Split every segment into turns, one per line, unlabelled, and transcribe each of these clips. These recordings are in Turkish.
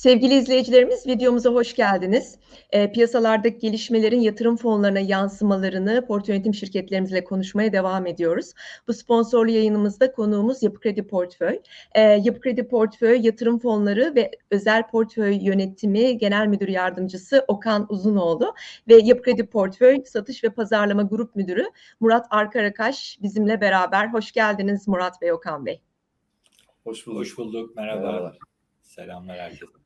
Sevgili izleyicilerimiz videomuza hoş geldiniz. E, piyasalardaki gelişmelerin yatırım fonlarına yansımalarını portföy yönetim şirketlerimizle konuşmaya devam ediyoruz. Bu sponsorlu yayınımızda konuğumuz Yapı Kredi Portföy. E, Yapı Kredi Portföy yatırım fonları ve özel portföy yönetimi genel müdür yardımcısı Okan Uzunoğlu ve Yapı Kredi Portföy satış ve pazarlama grup müdürü Murat Arkarakaş bizimle beraber. Hoş geldiniz Murat ve Okan Bey.
Hoş bulduk. Hoş bulduk. Merhaba. Merhabalar. Selamlar herkese.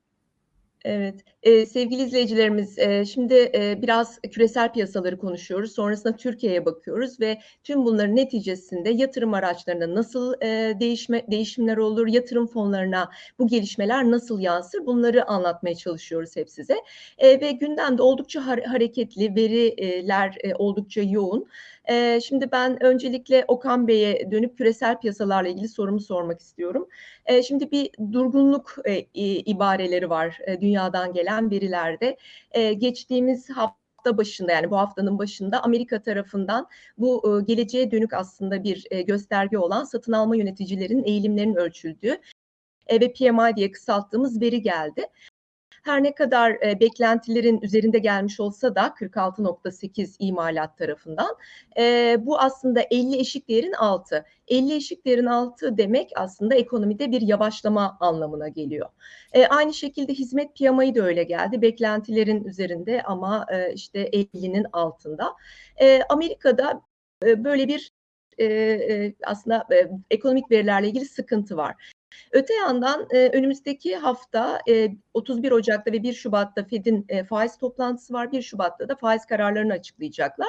Evet, e, sevgili izleyicilerimiz, e, şimdi e, biraz küresel piyasaları konuşuyoruz. Sonrasında Türkiye'ye bakıyoruz ve tüm bunların neticesinde yatırım araçlarına nasıl e, değişme değişimler olur, yatırım fonlarına bu gelişmeler nasıl yansır, bunları anlatmaya çalışıyoruz hep size. E, ve gündemde oldukça ha hareketli, veriler e, oldukça yoğun. E, şimdi ben öncelikle Okan Bey'e dönüp küresel piyasalarla ilgili sorumu sormak istiyorum. E, şimdi bir durgunluk e, ibareleri var e, dünyadan gelen verilerde. E, geçtiğimiz hafta başında yani bu haftanın başında Amerika tarafından bu e, geleceğe dönük aslında bir e, gösterge olan satın alma yöneticilerin eğilimlerinin ölçüldüğü e, ve PMI diye kısalttığımız veri geldi. Her ne kadar e, beklentilerin üzerinde gelmiş olsa da 46.8 imalat tarafından e, bu aslında 50 eşik değerin altı. 50 eşik değerin altı demek aslında ekonomide bir yavaşlama anlamına geliyor. E, aynı şekilde hizmet piyamayı da öyle geldi. Beklentilerin üzerinde ama e, işte 50'nin altında. E, Amerika'da e, böyle bir e, e, aslında e, ekonomik verilerle ilgili sıkıntı var. Öte yandan e, önümüzdeki hafta e, 31 Ocak'ta ve 1 Şubat'ta Fed'in e, faiz toplantısı var. 1 Şubat'ta da faiz kararlarını açıklayacaklar.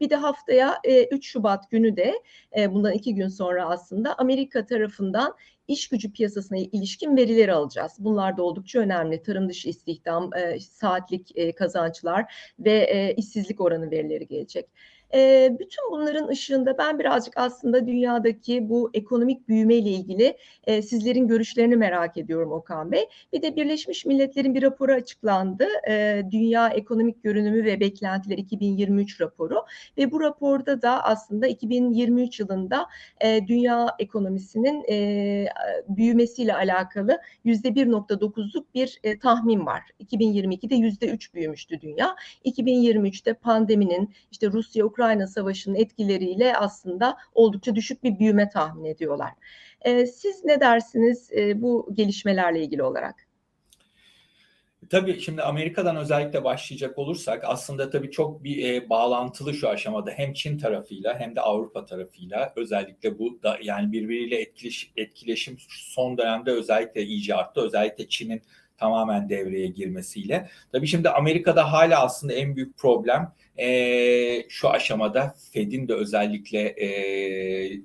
Bir de haftaya e, 3 Şubat günü de e, bundan iki gün sonra aslında Amerika tarafından iş gücü piyasasına ilişkin verileri alacağız. Bunlar da oldukça önemli. Tarım dışı istihdam, e, saatlik e, kazançlar ve e, işsizlik oranı verileri gelecek. E, bütün bunların ışığında ben birazcık aslında dünyadaki bu ekonomik büyüme ile ilgili e, sizlerin görüşlerini merak ediyorum Okan Bey. Bir de Birleşmiş Milletler'in bir raporu açıklandı. E, Dünya Ekonomik Görünümü ve Beklentiler 2023 raporu ve bu raporda da aslında 2023 yılında e, dünya ekonomisinin e, büyümesiyle alakalı yüzde 1.9'luk bir e, tahmin var. 2022'de yüzde 3 büyümüştü dünya. 2023'te pandeminin işte Rusya Ukrayna Savaşı'nın etkileriyle aslında oldukça düşük bir büyüme tahmin ediyorlar. E, siz ne dersiniz e, bu gelişmelerle ilgili olarak?
Tabii şimdi Amerika'dan özellikle başlayacak olursak aslında tabii çok bir e, bağlantılı şu aşamada hem Çin tarafıyla hem de Avrupa tarafıyla özellikle bu da yani birbiriyle etkileş, etkileşim son dönemde özellikle iyice arttı. Özellikle Çin'in tamamen devreye girmesiyle. Tabii şimdi Amerika'da hala aslında en büyük problem e, şu aşamada Fed'in de özellikle e,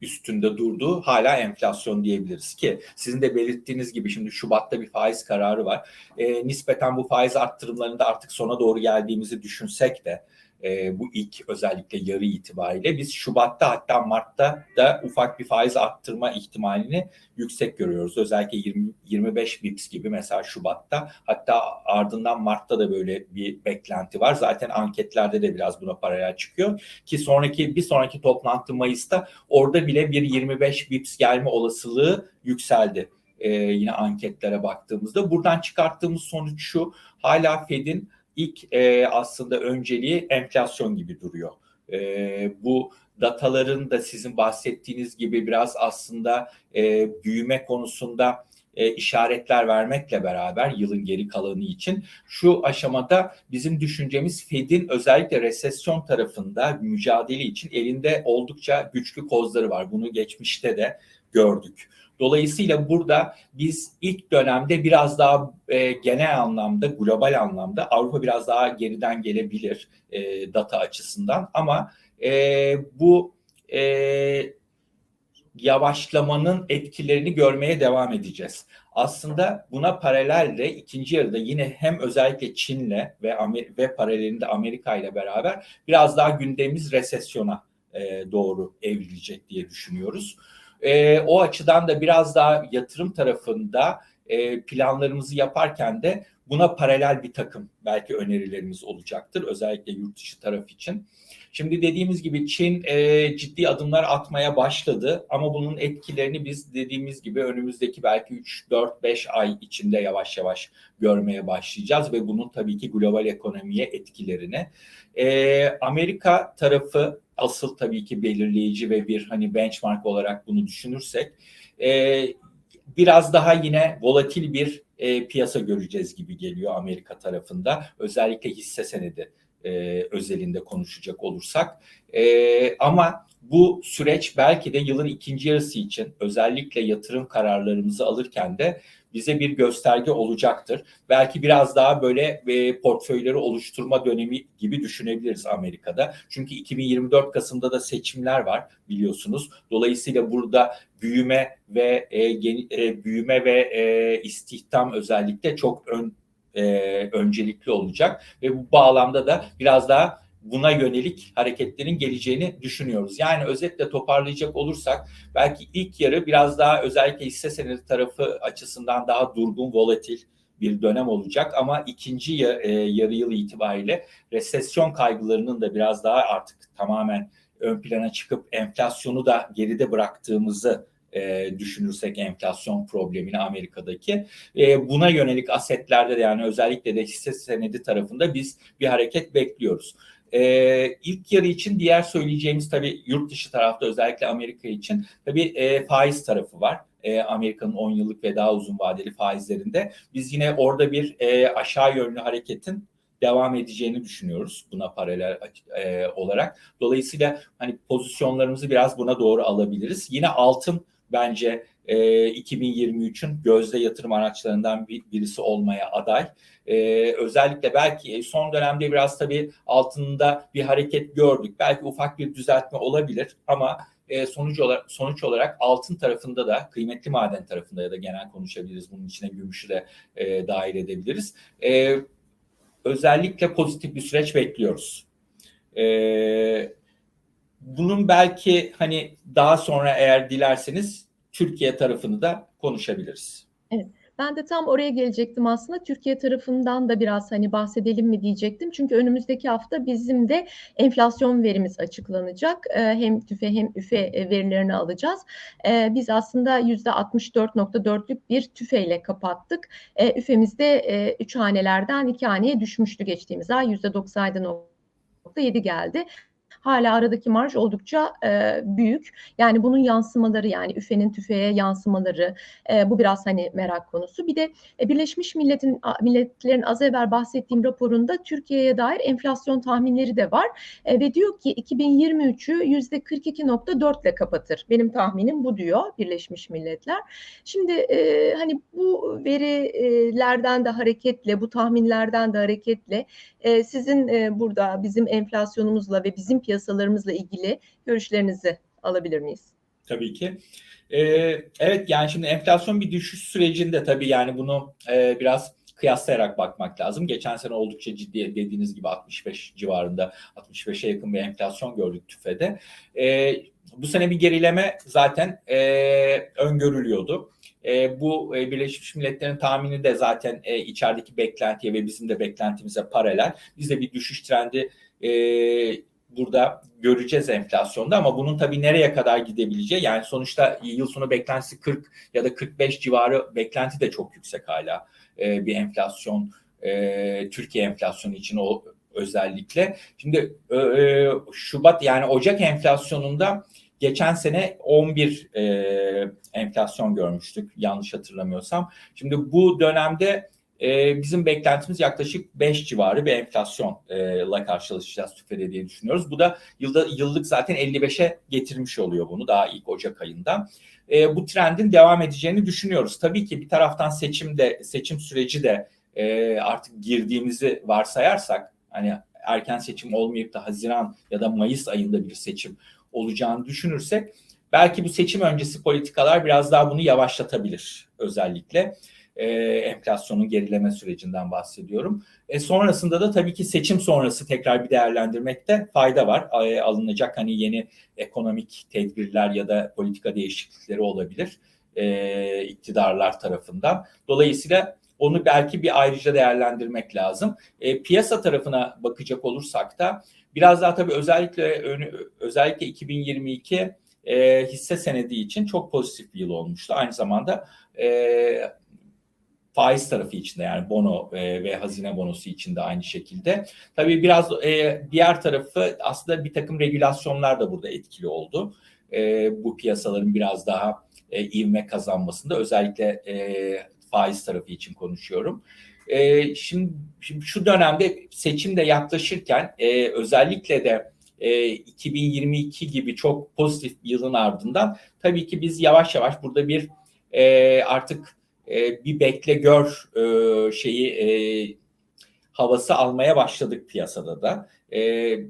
üstünde durduğu hala enflasyon diyebiliriz ki sizin de belirttiğiniz gibi şimdi Şubat'ta bir faiz kararı var. E, nispeten bu faiz arttırımlarında artık sona doğru geldiğimizi düşünsek de e, bu ilk özellikle yarı itibariyle biz Şubat'ta hatta Mart'ta da ufak bir faiz arttırma ihtimalini yüksek görüyoruz. Özellikle 20, 25 bips gibi mesela Şubat'ta hatta ardından Mart'ta da böyle bir beklenti var. Zaten anketlerde de biraz buna paralel çıkıyor ki sonraki bir sonraki toplantı Mayıs'ta orada bile bir 25 bips gelme olasılığı yükseldi. Ee, yine anketlere baktığımızda buradan çıkarttığımız sonuç şu hala Fed'in ilk e, aslında önceliği enflasyon gibi duruyor. E, bu dataların da sizin bahsettiğiniz gibi biraz aslında e, büyüme konusunda e, işaretler vermekle beraber yılın geri kalanı için şu aşamada bizim düşüncemiz Fed'in özellikle resesyon tarafında mücadele için elinde oldukça güçlü kozları var. Bunu geçmişte de gördük. Dolayısıyla burada biz ilk dönemde biraz daha e, genel anlamda, global anlamda Avrupa biraz daha geriden gelebilir e, data açısından ama e, bu e, yavaşlamanın etkilerini görmeye devam edeceğiz. Aslında buna paralel de ikinci yarıda yine hem özellikle Çin'le ve Amer ve paralelinde Amerika ile beraber biraz daha gündemimiz resesyona e, doğru evrilecek diye düşünüyoruz. E, o açıdan da biraz daha yatırım tarafında e, planlarımızı yaparken de buna paralel bir takım belki önerilerimiz olacaktır. Özellikle yurt dışı taraf için. Şimdi dediğimiz gibi Çin e, ciddi adımlar atmaya başladı ama bunun etkilerini biz dediğimiz gibi önümüzdeki belki 3, 4, 5 ay içinde yavaş yavaş görmeye başlayacağız ve bunun tabii ki global ekonomiye etkilerini. E, Amerika tarafı asıl tabii ki belirleyici ve bir hani benchmark olarak bunu düşünürsek e, biraz daha yine volatil bir e, piyasa göreceğiz gibi geliyor Amerika tarafında. Özellikle hisse senedi e, özelinde konuşacak olursak. E, ama bu süreç belki de yılın ikinci yarısı için özellikle yatırım kararlarımızı alırken de bize bir gösterge olacaktır. Belki biraz daha böyle e, portföyleri oluşturma dönemi gibi düşünebiliriz Amerika'da. Çünkü 2024 Kasım'da da seçimler var biliyorsunuz. Dolayısıyla burada büyüme ve e, e, büyüme ve e, istihdam özellikle çok ön e, öncelikli olacak ve bu bağlamda da biraz daha buna yönelik hareketlerin geleceğini düşünüyoruz. Yani özetle toparlayacak olursak belki ilk yarı biraz daha özellikle hisse senedi tarafı açısından daha durgun, volatil bir dönem olacak ama ikinci e, yarı yıl itibariyle resesyon kaygılarının da biraz daha artık tamamen ön plana çıkıp enflasyonu da geride bıraktığımızı e, düşünürsek enflasyon problemini Amerika'daki e, buna yönelik asetlerde de yani özellikle de hisse senedi tarafında biz bir hareket bekliyoruz. E, ilk yarı için diğer söyleyeceğimiz tabii yurt dışı tarafta özellikle Amerika için tabii e, faiz tarafı var. E, Amerika'nın 10 yıllık ve daha uzun vadeli faizlerinde biz yine orada bir e, aşağı yönlü hareketin devam edeceğini düşünüyoruz buna paralel e, olarak. Dolayısıyla hani pozisyonlarımızı biraz buna doğru alabiliriz. Yine altın bence e, 2023'ün gözde yatırım araçlarından bir, birisi olmaya aday. E, özellikle belki son dönemde biraz tabii altında bir hareket gördük. Belki ufak bir düzeltme olabilir ama e, sonuç olarak sonuç olarak altın tarafında da kıymetli maden tarafında ya da genel konuşabiliriz. Bunun içine gümüşü de e, dahil edebiliriz. E, özellikle pozitif bir süreç bekliyoruz. E, bunun belki hani daha sonra eğer dilerseniz Türkiye tarafını da konuşabiliriz.
Evet. Ben de tam oraya gelecektim aslında. Türkiye tarafından da biraz hani bahsedelim mi diyecektim. Çünkü önümüzdeki hafta bizim de enflasyon verimiz açıklanacak. Hem tüfe hem üfe verilerini alacağız. Biz aslında %64.4'lük bir tüfeyle kapattık. Üfemizde 3 hanelerden 2 haneye düşmüştü geçtiğimiz ay. %97.7 geldi hala aradaki marj oldukça e, büyük. Yani bunun yansımaları yani üfenin tüfeğe yansımaları e, bu biraz hani merak konusu. Bir de e, Birleşmiş Millet'in Milletler'in az evvel bahsettiğim raporunda Türkiye'ye dair enflasyon tahminleri de var e, ve diyor ki 2023'ü yüzde 42.4 ile kapatır. Benim tahminim bu diyor Birleşmiş Milletler. Şimdi e, hani bu verilerden de hareketle, bu tahminlerden de hareketle e, sizin e, burada bizim enflasyonumuzla ve bizim piyasalarımızla ilgili görüşlerinizi alabilir miyiz?
Tabii ki. Ee, evet yani şimdi enflasyon bir düşüş sürecinde tabii yani bunu e, biraz kıyaslayarak bakmak lazım. Geçen sene oldukça ciddi dediğiniz gibi 65 civarında 65'e yakın bir enflasyon gördük tüfede. E, bu sene bir gerileme zaten e, öngörülüyordu. E, bu e, Birleşmiş Milletler'in tahmini de zaten e, içerideki beklentiye ve bizim de beklentimize paralel. Biz de bir düşüş trendi e, burada göreceğiz enflasyonda ama bunun tabii nereye kadar gidebileceği yani sonuçta yıl sonu beklentisi 40 ya da 45 civarı beklenti de çok yüksek hala e, bir enflasyon e, Türkiye enflasyonu için o özellikle. Şimdi e, Şubat yani Ocak enflasyonunda geçen sene 11 e, enflasyon görmüştük yanlış hatırlamıyorsam. Şimdi bu dönemde e, bizim beklentimiz yaklaşık 5 civarı bir enflasyonla karşılaşacağız TÜFE'de diye düşünüyoruz. Bu da yılda yıllık zaten 55'e getirmiş oluyor bunu daha ilk Ocak ayında. E, bu trendin devam edeceğini düşünüyoruz. Tabii ki bir taraftan seçim de seçim süreci de e, artık girdiğimizi varsayarsak hani erken seçim olmayıp da Haziran ya da Mayıs ayında bir seçim olacağını düşünürsek belki bu seçim öncesi politikalar biraz daha bunu yavaşlatabilir özellikle e, enflasyonun gerileme sürecinden bahsediyorum. E, sonrasında da tabii ki seçim sonrası tekrar bir değerlendirmekte fayda var. E, alınacak hani yeni ekonomik tedbirler ya da politika değişiklikleri olabilir e, iktidarlar tarafından. Dolayısıyla Onu belki bir ayrıca değerlendirmek lazım. E, piyasa tarafına bakacak olursak da biraz daha tabii özellikle özellikle 2022 e, hisse senedi için çok pozitif bir yıl olmuştu. Aynı zamanda e, faiz tarafı içinde yani bono e, ve hazine bonosu içinde aynı şekilde. Tabii biraz e, diğer tarafı aslında bir takım regülasyonlar da burada etkili oldu. E, bu piyasaların biraz daha e, ivme kazanmasında özellikle e, faiz tarafı için konuşuyorum. E, şimdi, şimdi şu dönemde seçim de yaklaşırken e, özellikle de e, 2022 gibi çok pozitif bir yılın ardından tabii ki biz yavaş yavaş burada bir e, artık e, bir bekle gör e, şeyi e, havası almaya başladık piyasada da.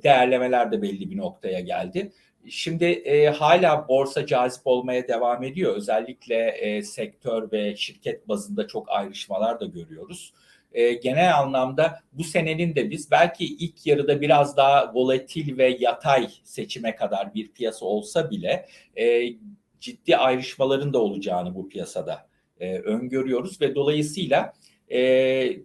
Değerlemeler de belli bir noktaya geldi. Şimdi hala borsa cazip olmaya devam ediyor. Özellikle sektör ve şirket bazında çok ayrışmalar da görüyoruz. Genel anlamda bu senenin de biz belki ilk yarıda biraz daha volatil ve yatay seçime kadar bir piyasa olsa bile ciddi ayrışmaların da olacağını bu piyasada e, öngörüyoruz ve dolayısıyla e,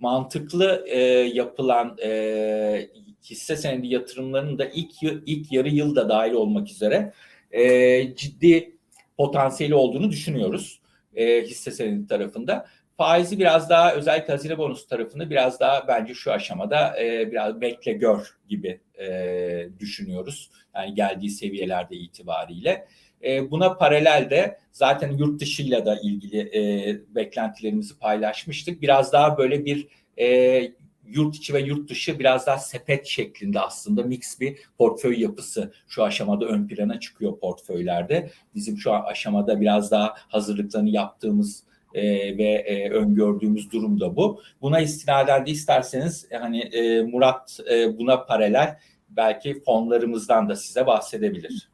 mantıklı e, yapılan e, hisse senedi yatırımlarının da ilk ilk yarı yılda dahil olmak üzere e, ciddi potansiyeli olduğunu düşünüyoruz e, hisse senedi tarafında. Faizi biraz daha özellikle hazine bonusu tarafını biraz daha bence şu aşamada e, biraz bekle gör gibi e, düşünüyoruz. Yani geldiği seviyelerde itibariyle. E, buna paralel de zaten yurt dışıyla da ilgili e, beklentilerimizi paylaşmıştık. Biraz daha böyle bir e, yurt içi ve yurt dışı biraz daha sepet şeklinde aslında mix bir portföy yapısı şu aşamada ön plana çıkıyor portföylerde. Bizim şu aşamada biraz daha hazırlıklarını yaptığımız e, ve e, öngördüğümüz durum da bu. Buna istinaden de isterseniz e, hani e, Murat e, buna paralel belki fonlarımızdan da size bahsedebilir.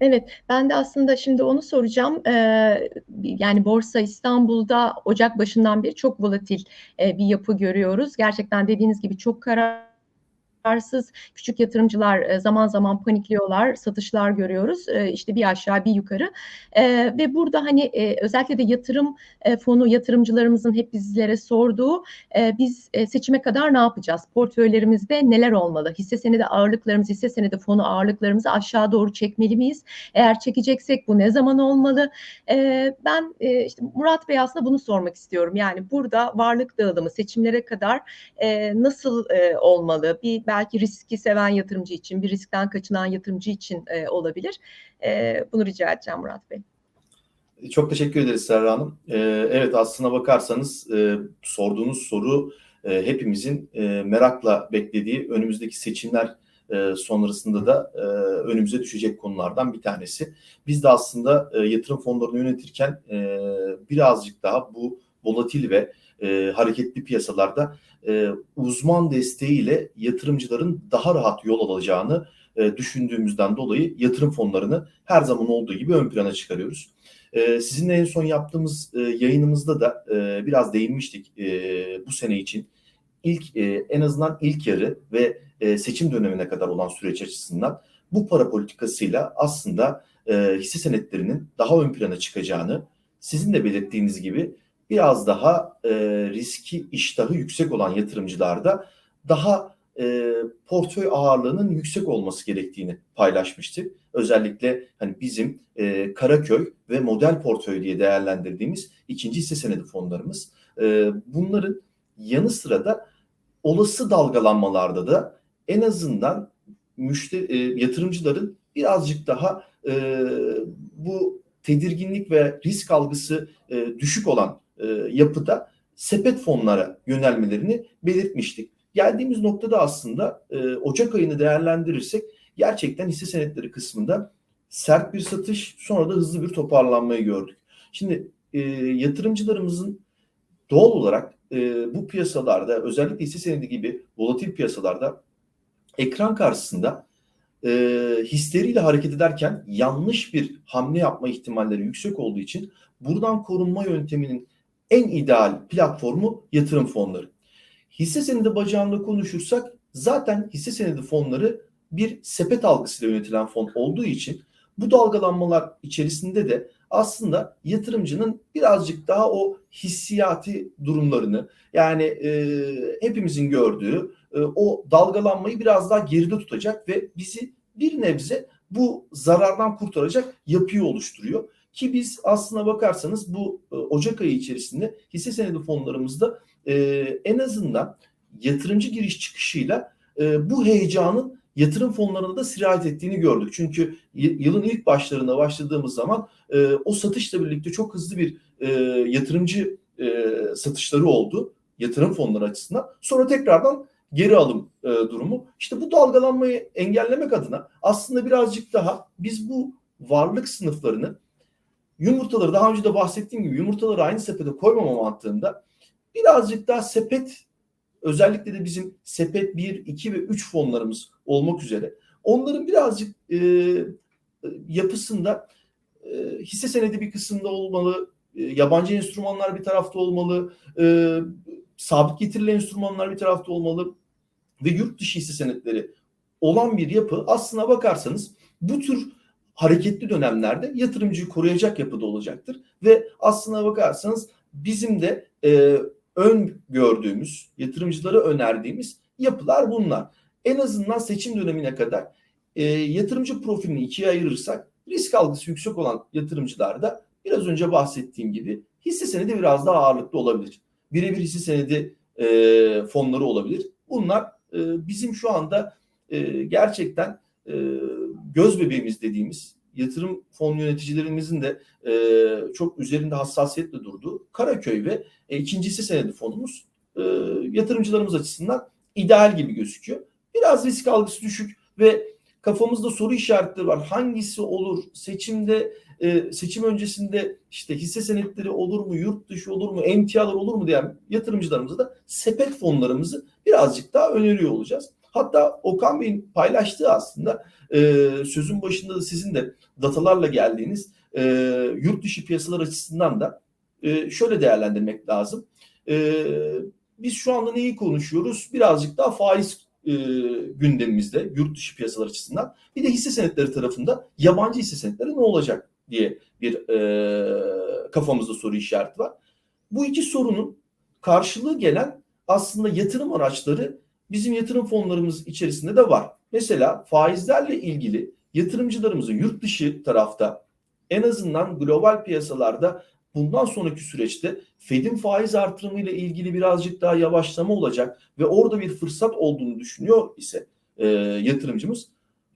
Evet, ben de aslında şimdi onu soracağım. Ee, yani Borsa İstanbul'da Ocak başından beri çok volatil e, bir yapı görüyoruz. Gerçekten dediğiniz gibi çok karar kararsız küçük yatırımcılar e, zaman zaman panikliyorlar, satışlar görüyoruz. E, işte bir aşağı bir yukarı. E, ve burada hani özellikle de yatırım fonu yatırımcılarımızın hep bizlere sorduğu biz seçime kadar ne yapacağız? Portföylerimizde neler olmalı? Hisse senedi ağırlıklarımız, hisse senedi fonu ağırlıklarımızı aşağı doğru çekmeli miyiz? Eğer çekeceksek bu ne zaman olmalı? Ben işte Murat Bey aslında bunu sormak istiyorum. Yani burada varlık dağılımı seçimlere kadar nasıl olmalı? Bir belki riski seven yatırımcı için, bir riskten kaçınan yatırımcı için e, olabilir. E, bunu rica edeceğim Murat Bey.
Çok teşekkür ederiz Serra Hanım. E, evet aslına bakarsanız e, sorduğunuz soru e, hepimizin e, merakla beklediği önümüzdeki seçimler e, sonrasında da e, önümüze düşecek konulardan bir tanesi. Biz de aslında e, yatırım fonlarını yönetirken e, birazcık daha bu volatil ve e, hareketli piyasalarda e, uzman desteğiyle yatırımcıların daha rahat yol alacağını e, düşündüğümüzden dolayı yatırım fonlarını her zaman olduğu gibi ön plana çıkarıyoruz. E, sizinle en son yaptığımız e, yayınımızda da e, biraz değinmiştik e, bu sene için. ilk e, en azından ilk yarı ve e, seçim dönemine kadar olan süreç açısından bu para politikasıyla aslında e, hisse senetlerinin daha ön plana çıkacağını sizin de belirttiğiniz gibi biraz daha e, riski iştahı yüksek olan yatırımcılarda daha e, portföy ağırlığının yüksek olması gerektiğini paylaşmıştık. Özellikle hani bizim e, Karaköy ve model portföy diye değerlendirdiğimiz ikinci hisse senedi fonlarımız. E, bunların yanı sıra da olası dalgalanmalarda da en azından müşteri e, yatırımcıların birazcık daha e, bu tedirginlik ve risk algısı e, düşük olan e, yapıda sepet fonlara yönelmelerini belirtmiştik. Geldiğimiz noktada aslında e, Ocak ayını değerlendirirsek gerçekten hisse senetleri kısmında sert bir satış sonra da hızlı bir toparlanmayı gördük. Şimdi e, yatırımcılarımızın doğal olarak e, bu piyasalarda özellikle hisse senedi gibi volatil piyasalarda ekran karşısında e, hisleriyle hareket ederken yanlış bir hamle yapma ihtimalleri yüksek olduğu için buradan korunma yönteminin en ideal platformu yatırım fonları. Hisse senedi bacağında konuşursak zaten hisse senedi fonları bir sepet algısıyla yönetilen fon olduğu için bu dalgalanmalar içerisinde de aslında yatırımcının birazcık daha o hissiyati durumlarını yani e, hepimizin gördüğü e, o dalgalanmayı biraz daha geride tutacak ve bizi bir nebze bu zarardan kurtaracak yapıyı oluşturuyor. Ki biz aslına bakarsanız bu e, Ocak ayı içerisinde hisse senedi fonlarımızda e, en azından yatırımcı giriş çıkışıyla e, bu heyecanın yatırım fonlarına da sirayet ettiğini gördük. Çünkü yılın ilk başlarında başladığımız zaman e, o satışla birlikte çok hızlı bir yatırımcı satışları oldu yatırım fonları açısından. Sonra tekrardan geri alım e, durumu. İşte bu dalgalanmayı engellemek adına aslında birazcık daha biz bu varlık sınıflarını yumurtaları daha önce de bahsettiğim gibi yumurtaları aynı sepete koymama mantığında birazcık daha sepet özellikle de bizim sepet 1, 2 ve 3 fonlarımız olmak üzere onların birazcık e, yapısında e, hisse senedi bir kısımda olmalı, e, yabancı enstrümanlar bir tarafta olmalı, e, sabit getirili enstrümanlar bir tarafta olmalı ve yurt dışı hisse senetleri olan bir yapı. Aslına bakarsanız bu tür hareketli dönemlerde yatırımcıyı koruyacak yapıda olacaktır. Ve aslına bakarsanız bizim de e, ön gördüğümüz, yatırımcılara önerdiğimiz yapılar bunlar. En azından seçim dönemine kadar e, yatırımcı profilini ikiye ayırırsak risk algısı yüksek olan yatırımcılarda biraz önce bahsettiğim gibi hisse senedi biraz daha ağırlıklı olabilir. Birebir hisse senedi e, fonları olabilir. Bunlar e, bizim şu anda e, gerçekten e, göz bebeğimiz dediğimiz yatırım fon yöneticilerimizin de e, çok üzerinde hassasiyetle durduğu Karaköy ve e, ikinci hisse senedi fonumuz e, yatırımcılarımız açısından ideal gibi gözüküyor. Biraz risk algısı düşük ve kafamızda soru işaretleri var. Hangisi olur? Seçimde e, seçim öncesinde işte hisse senetleri olur mu, yurt dışı olur mu, emtialar olur mu diyen yatırımcılarımıza da sepet fonlarımızı birazcık daha öneriyor olacağız. Hatta Okan Bey'in paylaştığı aslında e, sözün başında da sizin de datalarla geldiğiniz e, yurt dışı piyasalar açısından da e, şöyle değerlendirmek lazım. E, biz şu anda neyi konuşuyoruz? Birazcık daha faiz e, gündemimizde yurt dışı piyasalar açısından. Bir de hisse senetleri tarafında yabancı hisse senetleri ne olacak diye bir e, kafamızda soru işareti var. Bu iki sorunun karşılığı gelen aslında yatırım araçları bizim yatırım fonlarımız içerisinde de var. Mesela faizlerle ilgili yatırımcılarımızın yurt dışı tarafta en azından global piyasalarda bundan sonraki süreçte Fed'in faiz artırımıyla ilgili birazcık daha yavaşlama olacak ve orada bir fırsat olduğunu düşünüyor ise e, yatırımcımız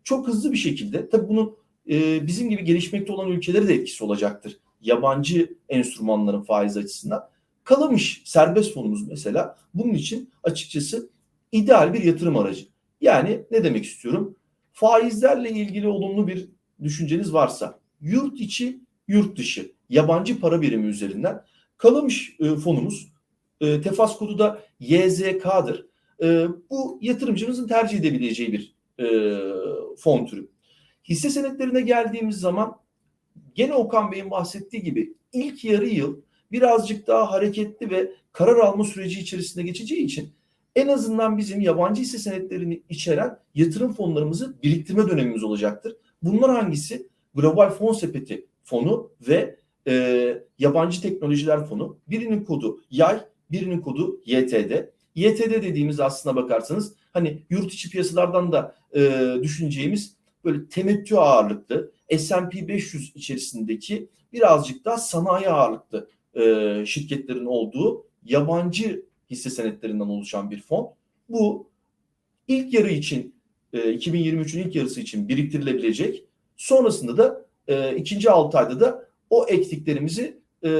çok hızlı bir şekilde tabii bunun e, bizim gibi gelişmekte olan ülkelere de etkisi olacaktır. Yabancı enstrümanların faiz açısından. Kalamış serbest fonumuz mesela bunun için açıkçası ideal bir yatırım aracı. Yani ne demek istiyorum? Faizlerle ilgili olumlu bir düşünceniz varsa yurt içi, yurt dışı, yabancı para birimi üzerinden Kalamış e, fonumuz e, tefas kodu da YZK'dır. E, bu yatırımcımızın tercih edebileceği bir e, fon türü. Hisse senetlerine geldiğimiz zaman gene Okan Bey'in bahsettiği gibi ilk yarı yıl birazcık daha hareketli ve karar alma süreci içerisinde geçeceği için en azından bizim yabancı hisse senetlerini içeren yatırım fonlarımızı biriktirme dönemimiz olacaktır. Bunlar hangisi? Global Fon Sepeti fonu ve e, yabancı teknolojiler fonu. Birinin kodu yay, birinin kodu YTD. YTD dediğimiz aslına bakarsanız hani yurt içi piyasalardan da e, düşüneceğimiz böyle temettü ağırlıklı S&P 500 içerisindeki birazcık daha sanayi ağırlıklı e, şirketlerin olduğu yabancı hisse senetlerinden oluşan bir fon. Bu ilk yarı için e, 2023'ün ilk yarısı için biriktirilebilecek. Sonrasında da e, ikinci 6 ayda da o ektiklerimizi e,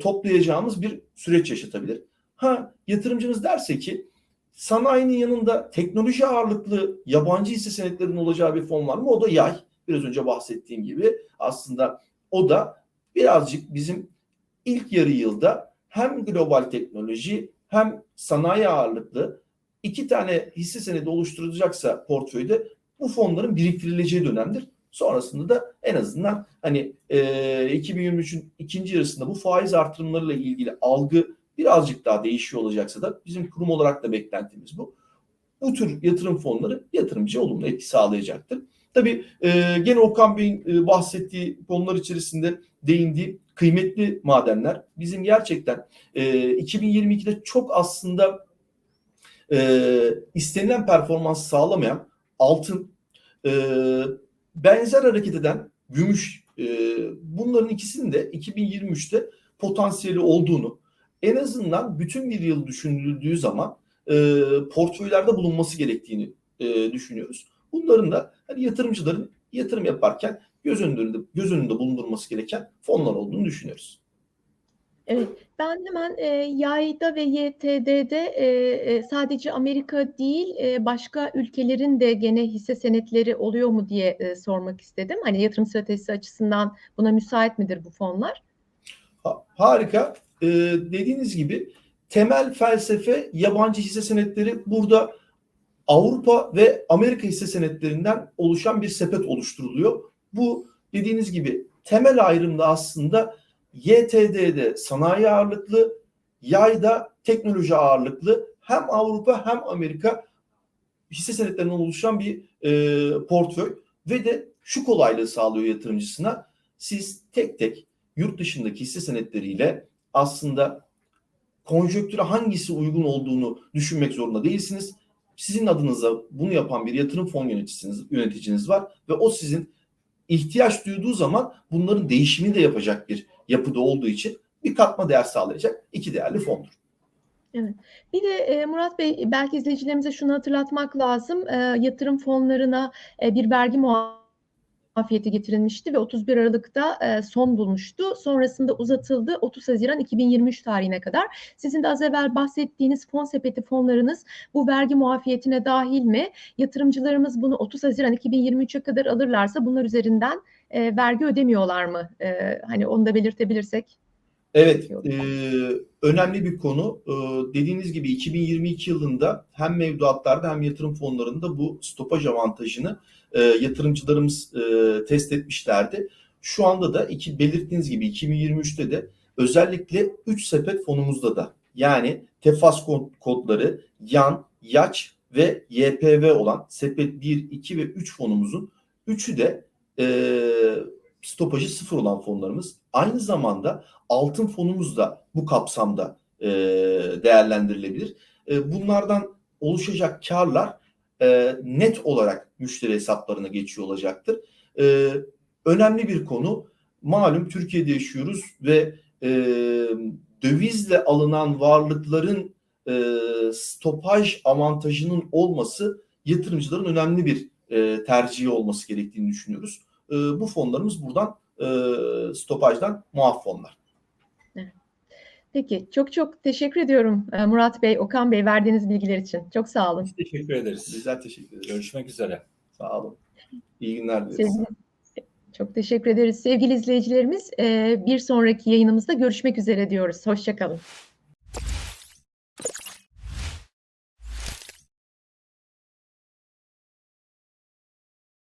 toplayacağımız bir süreç yaşatabilir. Ha yatırımcımız derse ki sanayinin yanında teknoloji ağırlıklı yabancı hisse senetlerinin olacağı bir fon var mı? O da yay. Biraz önce bahsettiğim gibi aslında o da birazcık bizim ilk yarı yılda hem global teknoloji hem sanayi ağırlıklı iki tane hisse senedi oluşturulacaksa portföyde bu fonların biriktirileceği dönemdir. Sonrasında da en azından hani e, 2023'ün ikinci yarısında bu faiz artırımlarıyla ilgili algı birazcık daha değişiyor olacaksa da bizim kurum olarak da beklentimiz bu. Bu tür yatırım fonları yatırımcıya olumlu etki sağlayacaktır. Tabii e, gene Okan Bey'in e, bahsettiği konular içerisinde değindiği kıymetli madenler bizim gerçekten e, 2022'de çok aslında e, istenilen performans sağlamayan altın, e, benzer hareket eden gümüş, e, bunların ikisinin de 2023'te potansiyeli olduğunu, en azından bütün bir yıl düşünüldüğü zaman e, portföylerde bulunması gerektiğini e, düşünüyoruz. Bunların da hani yatırımcıların yatırım yaparken göz önünde göz önünde bulundurması gereken fonlar olduğunu düşünüyoruz.
Evet, ben hemen e, yayda ve YTD'de e, e, sadece Amerika değil e, başka ülkelerin de gene hisse senetleri oluyor mu diye e, sormak istedim. Hani yatırım stratejisi açısından buna müsait midir bu fonlar?
Ha- harika. E, dediğiniz gibi temel felsefe yabancı hisse senetleri burada Avrupa ve Amerika hisse senetlerinden oluşan bir sepet oluşturuluyor. Bu dediğiniz gibi temel ayrımda aslında YTD'de sanayi ağırlıklı, yayda teknoloji ağırlıklı hem Avrupa hem Amerika hisse senetlerinden oluşan bir e, portföy ve de şu kolaylığı sağlıyor yatırımcısına. Siz tek tek yurt dışındaki hisse senetleriyle aslında konjöktüre hangisi uygun olduğunu düşünmek zorunda değilsiniz. Sizin adınıza bunu yapan bir yatırım fon yöneticisiniz, yöneticiniz var ve o sizin ihtiyaç duyduğu zaman bunların değişimini de yapacak bir yapıda olduğu için bir katma değer sağlayacak iki değerli fondur.
Bir de e, Murat Bey belki izleyicilerimize şunu hatırlatmak lazım. E, yatırım fonlarına e, bir vergi muafiyeti getirilmişti ve 31 Aralık'ta e, son bulmuştu. Sonrasında uzatıldı 30 Haziran 2023 tarihine kadar. Sizin de az evvel bahsettiğiniz fon sepeti fonlarınız bu vergi muafiyetine dahil mi? Yatırımcılarımız bunu 30 Haziran 2023'e kadar alırlarsa bunlar üzerinden e, vergi ödemiyorlar mı? E, hani onu da belirtebilirsek.
Evet, e, önemli bir konu. E, dediğiniz gibi 2022 yılında hem mevduatlarda hem yatırım fonlarında bu stopaj avantajını e, yatırımcılarımız e, test etmişlerdi. Şu anda da iki belirttiğiniz gibi 2023'te de özellikle 3 sepet fonumuzda da yani tefas kod- kodları, yan, yaç ve YPV olan sepet 1, 2 ve 3 fonumuzun üçü de e, stopajı sıfır olan fonlarımız. Aynı zamanda altın fonumuz da bu kapsamda e, değerlendirilebilir. E, bunlardan oluşacak karlar e, net olarak müşteri hesaplarına geçiyor olacaktır. E, önemli bir konu. Malum Türkiye'de yaşıyoruz ve e, dövizle alınan varlıkların e, stopaj avantajının olması yatırımcıların önemli bir e, tercihi olması gerektiğini düşünüyoruz. E, bu fonlarımız buradan e, stopajdan muaf fonlar.
Peki çok çok teşekkür ediyorum e, Murat Bey, Okan Bey verdiğiniz bilgiler için. Çok sağ olun.
Biz teşekkür ederiz.
Bizler teşekkür ederiz.
Görüşmek üzere.
Sağ olun. İyi günler dileriz.
Sevgili, çok teşekkür ederiz. Sevgili izleyicilerimiz, e, bir sonraki yayınımızda görüşmek üzere diyoruz. Hoşçakalın.